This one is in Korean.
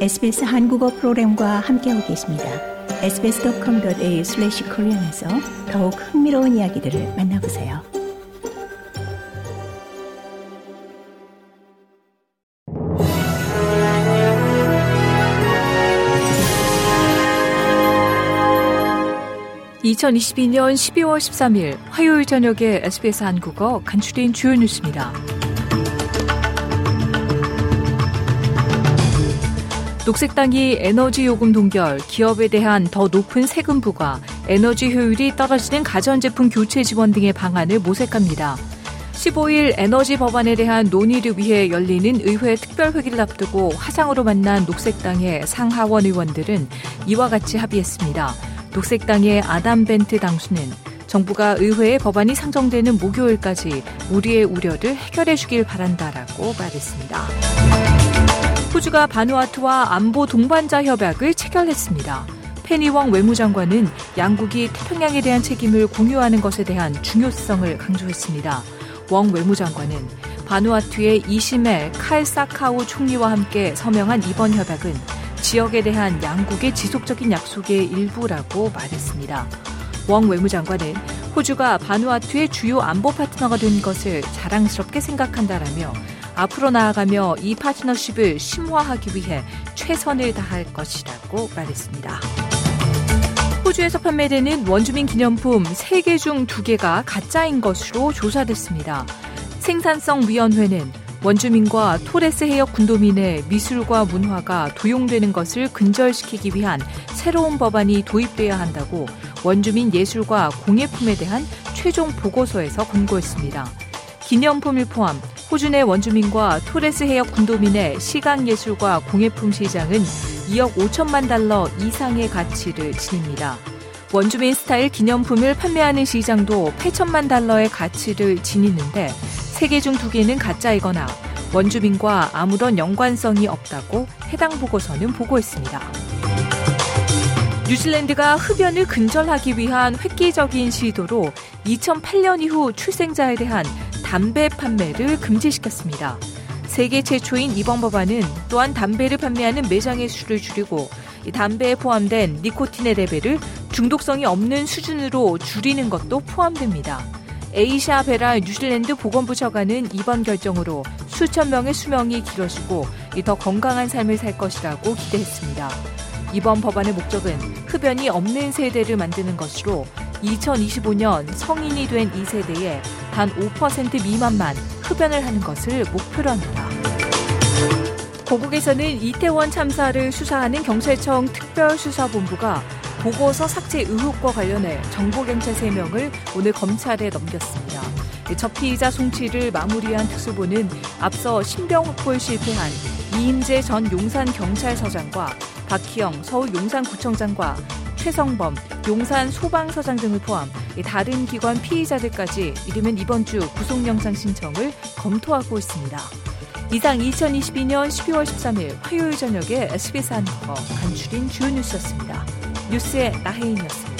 SBS 한국어 프로그램과 함께하고 계십니다. sbs.com.au/korean에서 더욱 흥미로운 이야기들을 만나보세요. (2022년 12월 13일) 화요일 저녁에 SBS 한국어 간추린 주요 뉴스입니다. 녹색당이 에너지 요금 동결, 기업에 대한 더 높은 세금 부과, 에너지 효율이 떨어지는 가전제품 교체 지원 등의 방안을 모색합니다. 15일 에너지 법안에 대한 논의를 위해 열리는 의회 특별회기를 앞두고 화상으로 만난 녹색당의 상하원 의원들은 이와 같이 합의했습니다. 녹색당의 아담 벤트 당수는 정부가 의회에 법안이 상정되는 목요일까지 우리의 우려를 해결해 주길 바란다라고 말했습니다. 호주가 바누아투와 안보 동반자 협약을 체결했습니다. 페니웡 외무장관은 양국이 태평양에 대한 책임을 공유하는 것에 대한 중요성을 강조했습니다. 웡 외무장관은 바누아투의 이시멜 칼사카우 총리와 함께 서명한 이번 협약은 지역에 대한 양국의 지속적인 약속의 일부라고 말했습니다. 웡 외무장관은 호주가 바누아투의 주요 안보 파트너가 된 것을 자랑스럽게 생각한다라며 앞으로 나아가며 이 파트너십을 심화하기 위해 최선을 다할 것이라고 말했습니다. 호주에서 판매되는 원주민 기념품 3개 중 2개가 가짜인 것으로 조사됐습니다. 생산성위원회는 원주민과 토레스 해역 군도민의 미술과 문화가 도용되는 것을 근절시키기 위한 새로운 법안이 도입돼야 한다고 원주민 예술과 공예품에 대한 최종 보고서에서 권고했습니다. 기념품을 포함 호주 내 원주민과 토레스 해역 군도민의 시각 예술과 공예품 시장은 2억 5천만 달러 이상의 가치를 지닙니다. 원주민 스타일 기념품을 판매하는 시장도 8천만 달러의 가치를 지니는데 3개 중 2개는 가짜이거나 원주민과 아무런 연관성이 없다고 해당 보고서는 보고했습니다. 뉴질랜드가 흡연을 근절하기 위한 획기적인 시도로 2008년 이후 출생자에 대한 담배 판매를 금지시켰습니다. 세계 최초인 이번 법안은 또한 담배를 판매하는 매장의 수를 줄이고 담배에 포함된 니코틴의 레벨을 중독성이 없는 수준으로 줄이는 것도 포함됩니다. 에이샤 베라 뉴질랜드 보건부 처관은 이번 결정으로 수천 명의 수명이 길어지고 더 건강한 삶을 살 것이라고 기대했습니다. 이번 법안의 목적은 흡연이 없는 세대를 만드는 것으로 2025년 성인이 된 이 세대에 단5% 미만만 흡연을 하는 것을 목표로 합니다. 고국에서는 이태원 참사를 수사하는 경찰청 특별수사본부가 보고서 삭제 의혹과 관련해 정보경찰 3명을 오늘 검찰에 넘겼습니다. 첫 피의자 송치를 마무리한 특수부는 앞서 신병 확보에 실패한 이임재 전 용산경찰서장과 박희영 서울 용산구청장과 최성범, 용산 소방서장 등을 포함 다른 기관 피의자들까지 이르면 이번 주 구속영장 신청을 검토하고 있습니다. 이상 2022년 12월 13일 화요일 저녁에 SBS 한국어 간추린 주요 뉴스였습니다. 뉴스의 나혜인이었습니다.